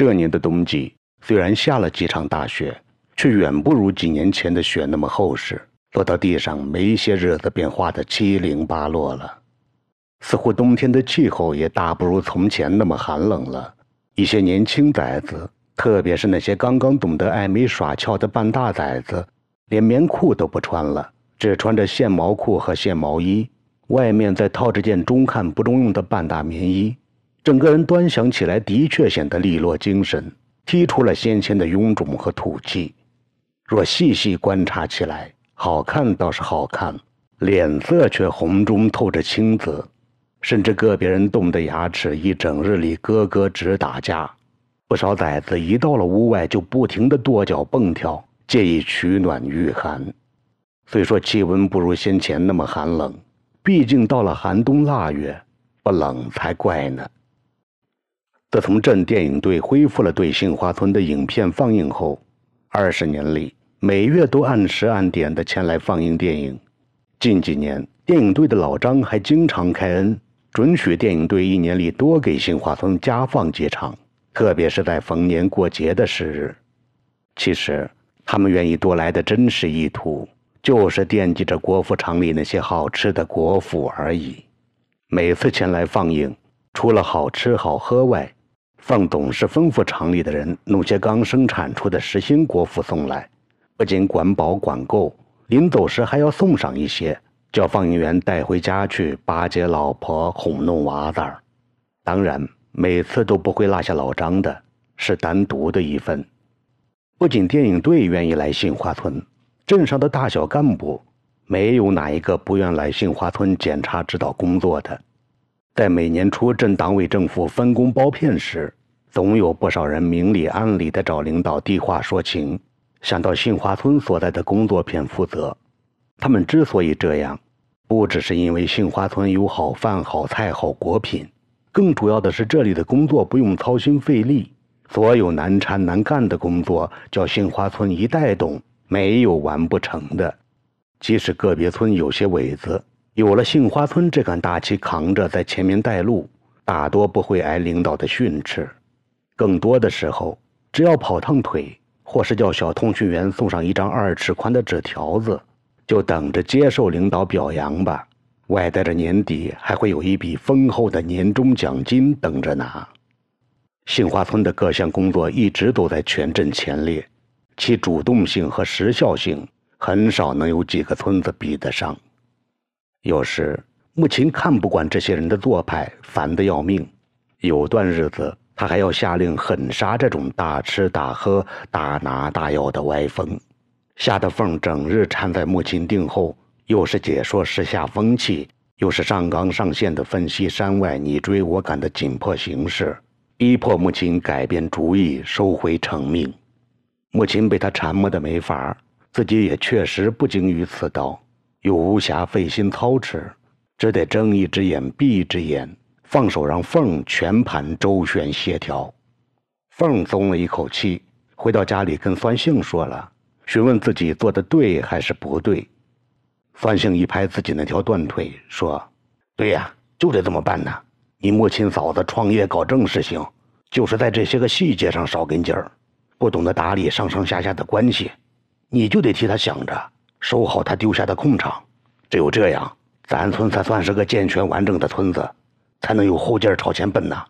这年的冬季虽然下了几场大雪，却远不如几年前的雪那么厚实，落到地上没一些日子便化得七零八落了。似乎冬天的气候也大不如从前那么寒冷了。一些年轻崽子，特别是那些刚刚懂得爱美耍俏的半大崽子，连棉裤都不穿了，只穿着线毛裤和线毛衣，外面再套着件中看不中用的半大棉衣，整个人端详起来的确显得利落精神，剔除了先前的臃肿和土气。若细细观察起来，好看倒是好看，脸色却红中透着青紫。甚至个别人冻得牙齿一整日里咯咯直打架，不少崽子一到了屋外就不停地跺脚蹦跳，借以取暖御寒。虽说气温不如先前那么寒冷，毕竟到了寒冬腊月，不冷才怪呢。自从镇电影队恢复了对杏花村的影片放映后，二十年里每月都按时按点的前来放映电影。近几年，电影队的老张还经常开恩。准许电影队一年里多给杏花村加放几场，特别是在逢年过节的时日。其实，他们愿意多来的真实意图，就是惦记着国府厂里那些好吃的果脯而已。每次前来放映，除了好吃好喝外，放总是吩咐厂里的人弄些刚生产出的实心果脯送来，不仅管饱管够，临走时还要送上一些。叫放映员带回家去巴结老婆、哄弄娃子儿，当然每次都不会落下老张的，是单独的一份。不仅电影队愿意来杏花村，镇上的大小干部没有哪一个不愿来杏花村检查指导工作的。在每年初镇党委政府分工包片时，总有不少人明里暗里的找领导递话说情，想到杏花村所在的工作片负责。他们之所以这样，不只是因为杏花村有好饭、好菜、好果品，更主要的是这里的工作不用操心费力，所有难缠难干的工作，叫杏花村一带动，没有完不成的。即使个别村有些尾子，有了杏花村这杆大旗扛着在前面带路，大多不会挨领导的训斥。更多的时候，只要跑趟腿，或是叫小通讯员送上一张二尺宽的纸条子。就等着接受领导表扬吧，外带着年底还会有一笔丰厚的年终奖金等着拿。杏花村的各项工作一直都在全镇前列，其主动性和时效性很少能有几个村子比得上。有时母亲看不惯这些人的做派，烦得要命。有段日子，他还要下令狠杀这种大吃大喝、大拿大要的歪风。吓得凤整日缠在母亲腚后，又是解说时下风气，又是上纲上线的分析山外你追我赶的紧迫形势，逼迫母亲改变主意，收回成命。母亲被他缠磨得没法自己也确实不精于此道，又无暇费心操持，只得睁一只眼闭一只眼，放手让凤全盘周旋协调。凤松了一口气，回到家里跟酸杏说了。询问自己做的对还是不对，酸杏一拍自己那条断腿，说：“对呀，就得这么办呢。你母亲嫂子创业搞正事情，就是在这些个细节上少根筋儿，不懂得打理上上下下的关系，你就得替她想着，收好他丢下的空场。只有这样，咱村才算是个健全完整的村子，才能有后劲儿朝前奔呐。”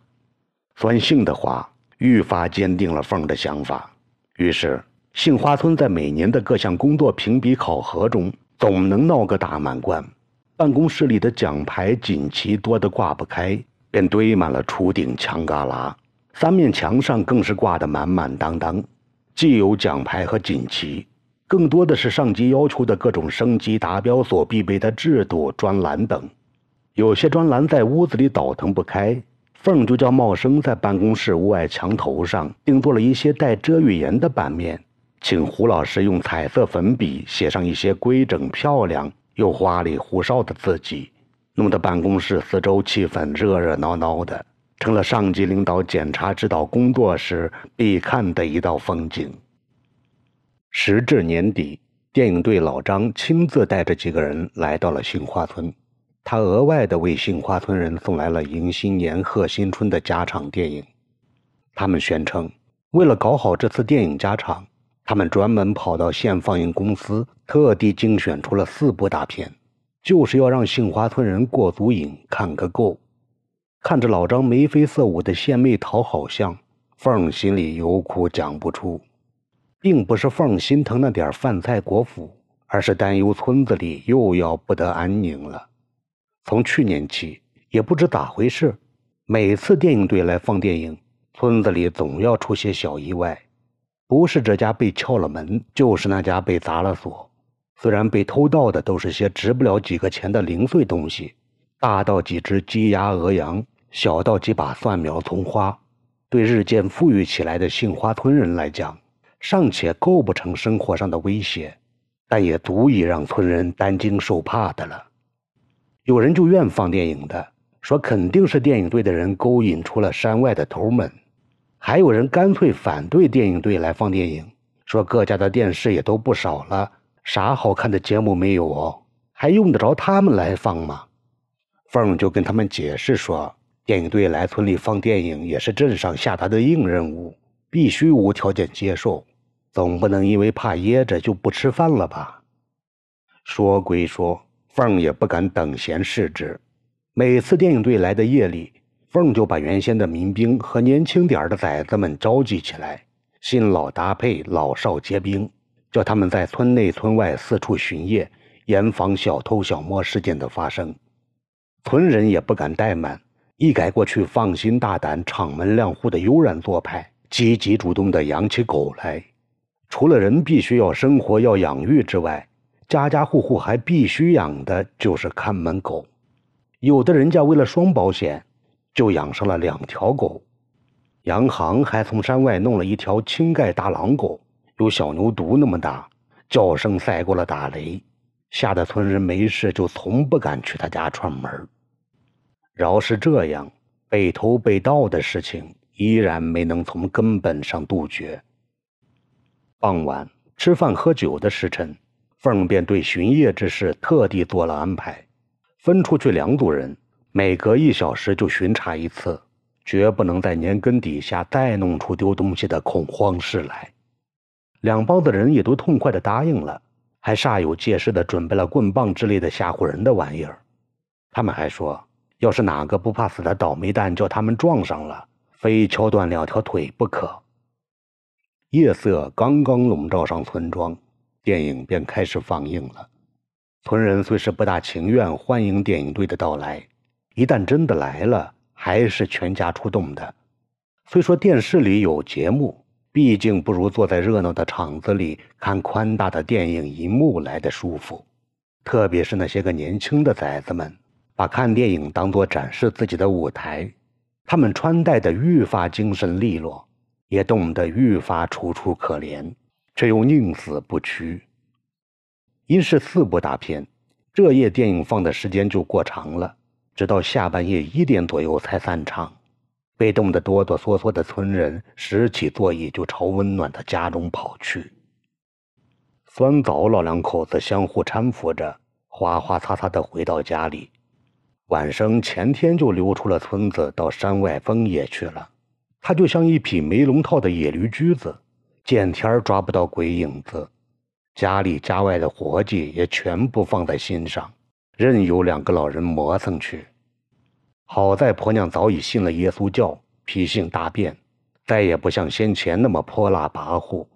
酸性的话愈发坚定了凤的想法，于是。杏花村在每年的各项工作评比考核中，总能闹个大满贯。办公室里的奖牌锦旗多得挂不开，便堆满了厨顶墙旮旯，三面墙上更是挂得满满当当。既有奖牌和锦旗，更多的是上级要求的各种升级达标所必备的制度、专栏等。有些专栏在屋子里倒腾不开，凤就叫茂生在办公室屋外墙头上定做了一些带遮雨檐的版面。请胡老师用彩色粉笔写上一些规整漂亮又花里胡哨的字迹，弄得办公室四周气氛热热闹闹的，成了上级领导检查指导工作时必看的一道风景。时至年底，电影队老张亲自带着几个人来到了杏花村，他额外的为杏花村人送来了迎新年、贺新春的加场电影。他们宣称。为了搞好这次电影加场，他们专门跑到县放映公司，特地精选出了四部大片，就是要让杏花村人过足瘾，看个够。看着老张眉飞色舞的献媚讨好相，凤儿心里有苦讲不出，并不是凤心疼那点饭菜果腹，而是担忧村子里又要不得安宁了。从去年起，也不知咋回事，每次电影队来放电影。村子里总要出些小意外，不是这家被撬了门，就是那家被砸了锁。虽然被偷盗的都是些值不了几个钱的零碎东西，大到几只鸡鸭鹅羊，小到几把蒜苗葱花，对日渐富裕起来的杏花村人来讲，尚且构不成生活上的威胁，但也足以让村人担惊受怕的了。有人就怨放电影的，说肯定是电影队的人勾引出了山外的头们。还有人干脆反对电影队来放电影，说各家的电视也都不少了，啥好看的节目没有哦，还用得着他们来放吗？凤就跟他们解释说，电影队来村里放电影也是镇上下达的硬任务，必须无条件接受，总不能因为怕噎着就不吃饭了吧？说归说，凤也不敢等闲视之，每次电影队来的夜里。凤就把原先的民兵和年轻点儿的崽子们召集起来，新老搭配，老少皆兵，叫他们在村内村外四处巡夜，严防小偷小摸事件的发生。村人也不敢怠慢，一改过去放心大胆、敞门亮户的悠然做派，积极主动地养起狗来。除了人必须要生活要养育之外，家家户户还必须养的就是看门狗。有的人家为了双保险。就养上了两条狗，杨行还从山外弄了一条青盖大狼狗，有小牛犊那么大，叫声赛过了打雷，吓得村人没事就从不敢去他家串门。饶是这样，被偷被盗的事情依然没能从根本上杜绝。傍晚吃饭喝酒的时辰，凤便对巡夜之事特地做了安排，分出去两组人。每隔一小时就巡查一次，绝不能在年根底下再弄出丢东西的恐慌事来。两帮子人也都痛快地答应了，还煞有介事地准备了棍棒之类的吓唬人的玩意儿。他们还说，要是哪个不怕死的倒霉蛋叫他们撞上了，非敲断两条腿不可。夜色刚刚笼罩上村庄，电影便开始放映了。村人虽是不大情愿欢迎电影队的到来。一旦真的来了，还是全家出动的。虽说电视里有节目，毕竟不如坐在热闹的场子里看宽大的电影银幕来的舒服。特别是那些个年轻的崽子们，把看电影当做展示自己的舞台，他们穿戴的愈发精神利落，也冻得愈发楚楚可怜，却又宁死不屈。因是四部大片，这夜电影放的时间就过长了。直到下半夜一点左右才散场，被冻得哆哆嗦嗦的村人拾起座椅就朝温暖的家中跑去。酸枣老两口子相互搀扶着，哗哗擦擦地回到家里。晚生前天就溜出了村子，到山外枫野去了。他就像一匹没龙套的野驴驹子，见天抓不到鬼影子。家里家外的活计也全部放在心上，任由两个老人磨蹭去。好在婆娘早已信了耶稣教，脾性大变，再也不像先前那么泼辣跋扈，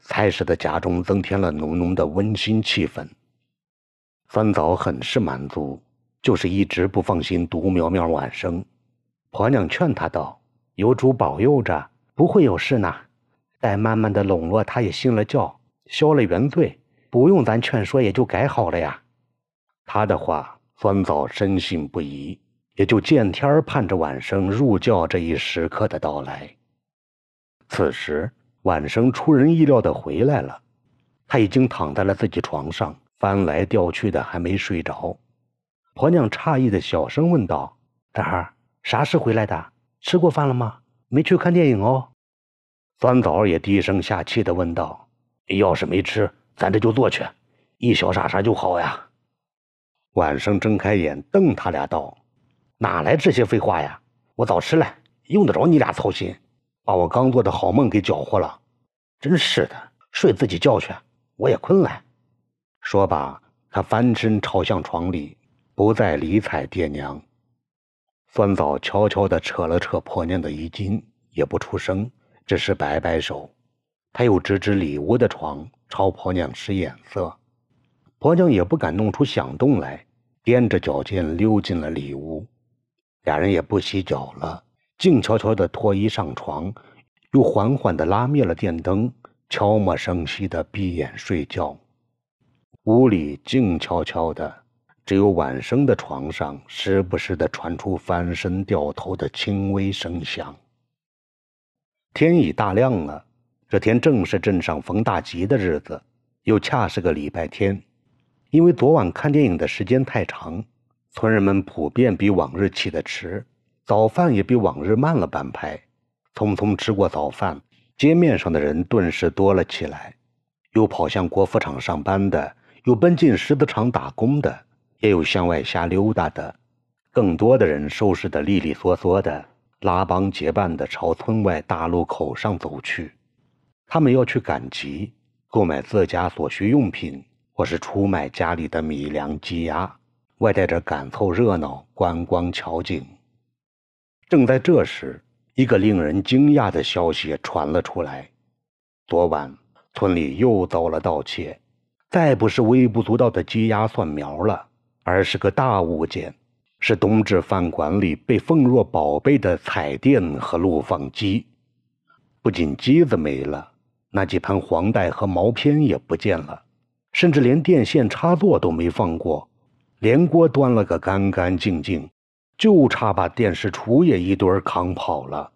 才使得家中增添了浓浓的温馨气氛。三嫂很是满足，就是一直不放心独苗苗晚生。婆娘劝他道：“有主保佑着，不会有事呢。待慢慢的笼络，他也信了教，消了原罪，不用咱劝说也就改好了呀。”他的话，酸枣深信不疑。也就见天盼着晚生入教这一时刻的到来。此时，晚生出人意料的回来了，他已经躺在了自己床上，翻来调去的，还没睡着。婆娘诧异的小声问道：“大孩啥时回来的？吃过饭了吗？没去看电影哦。”酸枣也低声下气的问道：“要是没吃，咱这就做去，一小傻傻就好呀。”晚生睁开眼瞪他俩道。哪来这些废话呀！我早吃了，用得着你俩操心。把我刚做的好梦给搅和了。真是的，睡自己觉去，我也困了。说罢，他翻身朝向床里，不再理睬爹娘。酸枣悄悄地扯了扯婆娘的衣襟，也不出声，只是摆摆手。他又指指里屋的床，朝婆娘使眼色。婆娘也不敢弄出响动来，踮着脚尖溜进了里屋。俩人也不洗脚了，静悄悄地脱衣上床，又缓缓地拉灭了电灯，悄没声息地闭眼睡觉。屋里静悄悄的，只有晚生的床上时不时地传出翻身掉头的轻微声响。天已大亮了，这天正是镇上逢大集的日子，又恰是个礼拜天。因为昨晚看电影的时间太长，村人们普遍比往日起得迟，早饭也比往日慢了半拍。匆匆吃过早饭，街面上的人顿时多了起来，有跑向国服厂上班的。有奔进石子厂打工的，也有向外瞎溜达的，更多的人收拾得利利索索的，拉帮结伴的朝村外大路口上走去。他们要去赶集，购买自家所需用品，或是出卖家里的米粮鸡鸭，外带着赶凑热闹、观光瞧景。正在这时，一个令人惊讶的消息传了出来：昨晚村里又遭了盗窃。再不是微不足道的鸡鸭蒜苗了，而是个大物件，是冬至饭馆里被奉若宝贝的彩电和录放机。不仅机子没了，那几盘黄带和毛片也不见了，甚至连电线插座都没放过，连锅端了个干干净净，就差把电视橱也一堆扛跑了。